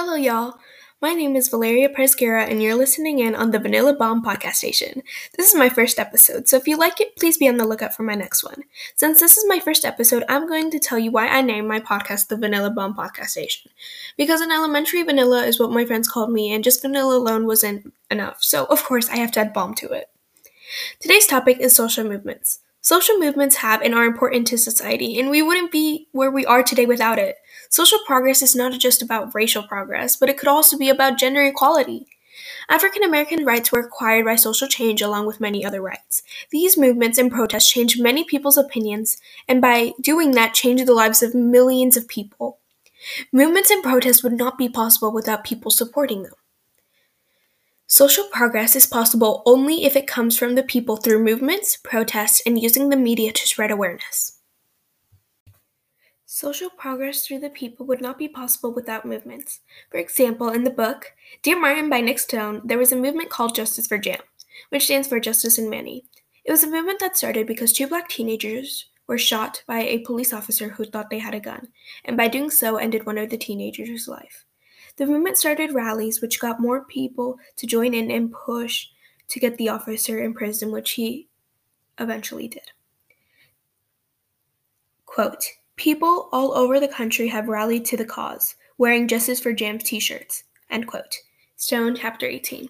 Hello, y'all. My name is Valeria Presguera, and you're listening in on the Vanilla Bomb podcast station. This is my first episode, so if you like it, please be on the lookout for my next one. Since this is my first episode, I'm going to tell you why I named my podcast the Vanilla Bomb podcast station. Because in elementary, vanilla is what my friends called me, and just vanilla alone wasn't enough, so of course I have to add bomb to it. Today's topic is social movements. Social movements have and are important to society, and we wouldn't be where we are today without it. Social progress is not just about racial progress, but it could also be about gender equality. African American rights were acquired by social change along with many other rights. These movements and protests changed many people's opinions, and by doing that, changed the lives of millions of people. Movements and protests would not be possible without people supporting them. Social progress is possible only if it comes from the people through movements, protests, and using the media to spread awareness. Social progress through the people would not be possible without movements. For example, in the book Dear Martin by Nic Stone, there was a movement called Justice for Jam, which stands for Justice in Manny. It was a movement that started because two black teenagers were shot by a police officer who thought they had a gun, and by doing so ended one of the teenagers' life. The movement started rallies, which got more people to join in and push to get the officer in prison, which he eventually did. Quote People all over the country have rallied to the cause, wearing Justice for Jams t shirts. End quote. Stone, chapter 18.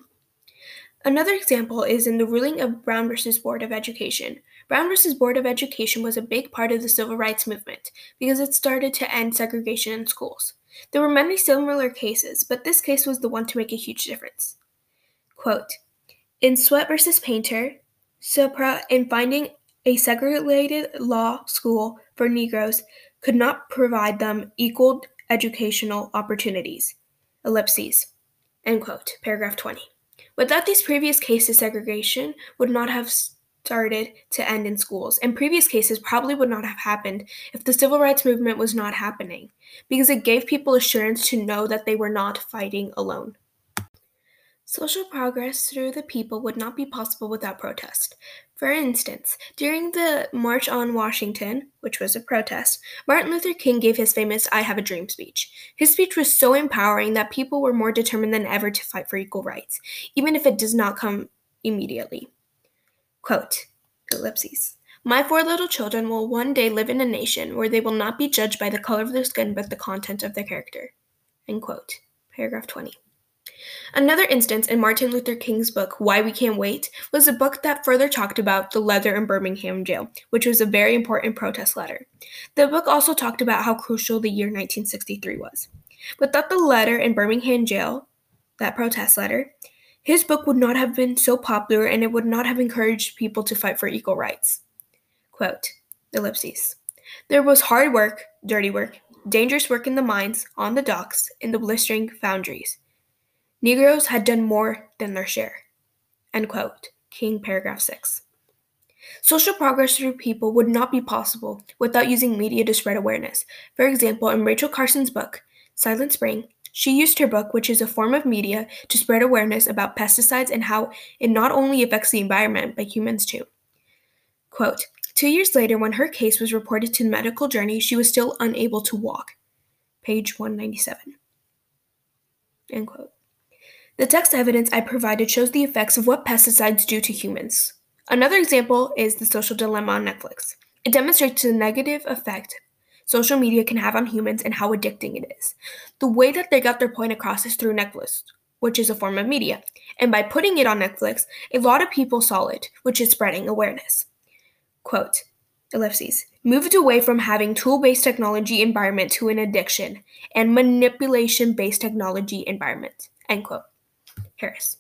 Another example is in the ruling of Brown versus Board of Education. Brown versus Board of Education was a big part of the civil rights movement because it started to end segregation in schools. There were many similar cases, but this case was the one to make a huge difference. Quote In Sweatt versus Painter, Supra, in finding a segregated law school for Negroes, could not provide them equal educational opportunities. Ellipses. End quote. Paragraph 20. Without these previous cases, segregation would not have started to end in schools, and previous cases probably would not have happened if the civil rights movement was not happening, because it gave people assurance to know that they were not fighting alone. Social progress through the people would not be possible without protest. For instance, during the March on Washington, which was a protest, Martin Luther King gave his famous I Have a Dream speech. His speech was so empowering that people were more determined than ever to fight for equal rights, even if it does not come immediately. Quote, ellipses. My four little children will one day live in a nation where they will not be judged by the color of their skin but the content of their character. End quote. Paragraph 20. Another instance in Martin Luther King's book, Why We Can't Wait, was a book that further talked about the letter in Birmingham jail, which was a very important protest letter. The book also talked about how crucial the year 1963 was. Without the letter in Birmingham jail, that protest letter, his book would not have been so popular and it would not have encouraged people to fight for equal rights. Quote, ellipses. There was hard work, dirty work, dangerous work in the mines, on the docks, in the blistering foundries. Negroes had done more than their share. End quote. King, paragraph 6. Social progress through people would not be possible without using media to spread awareness. For example, in Rachel Carson's book, Silent Spring, she used her book, which is a form of media, to spread awareness about pesticides and how it not only affects the environment, but humans too. Quote Two years later, when her case was reported to the medical journey, she was still unable to walk. Page 197. End quote. The text evidence I provided shows the effects of what pesticides do to humans. Another example is The Social Dilemma on Netflix. It demonstrates the negative effect social media can have on humans and how addicting it is. The way that they got their point across is through Netflix, which is a form of media. And by putting it on Netflix, a lot of people saw it, which is spreading awareness. Quote, ellipses, moved away from having tool based technology environment to an addiction and manipulation based technology environment. End quote. Harris.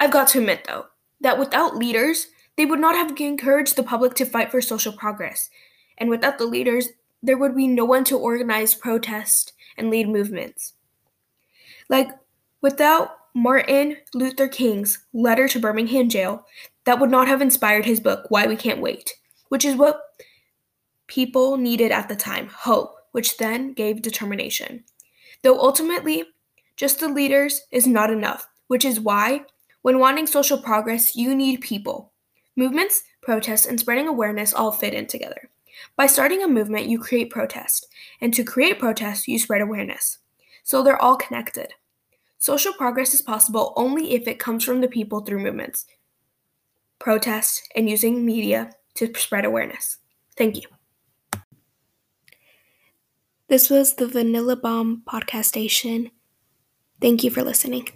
I've got to admit, though, that without leaders, they would not have encouraged the public to fight for social progress. And without the leaders, there would be no one to organize protests and lead movements. Like, without Martin Luther King's letter to Birmingham jail, that would not have inspired his book, Why We Can't Wait, which is what people needed at the time hope, which then gave determination. Though ultimately, just the leaders is not enough, which is why, when wanting social progress, you need people. Movements, protests, and spreading awareness all fit in together. By starting a movement, you create protest, and to create protest, you spread awareness. so they're all connected. Social progress is possible only if it comes from the people through movements, protests, and using media to spread awareness. Thank you. This was the Vanilla Bomb podcast station. Thank you for listening.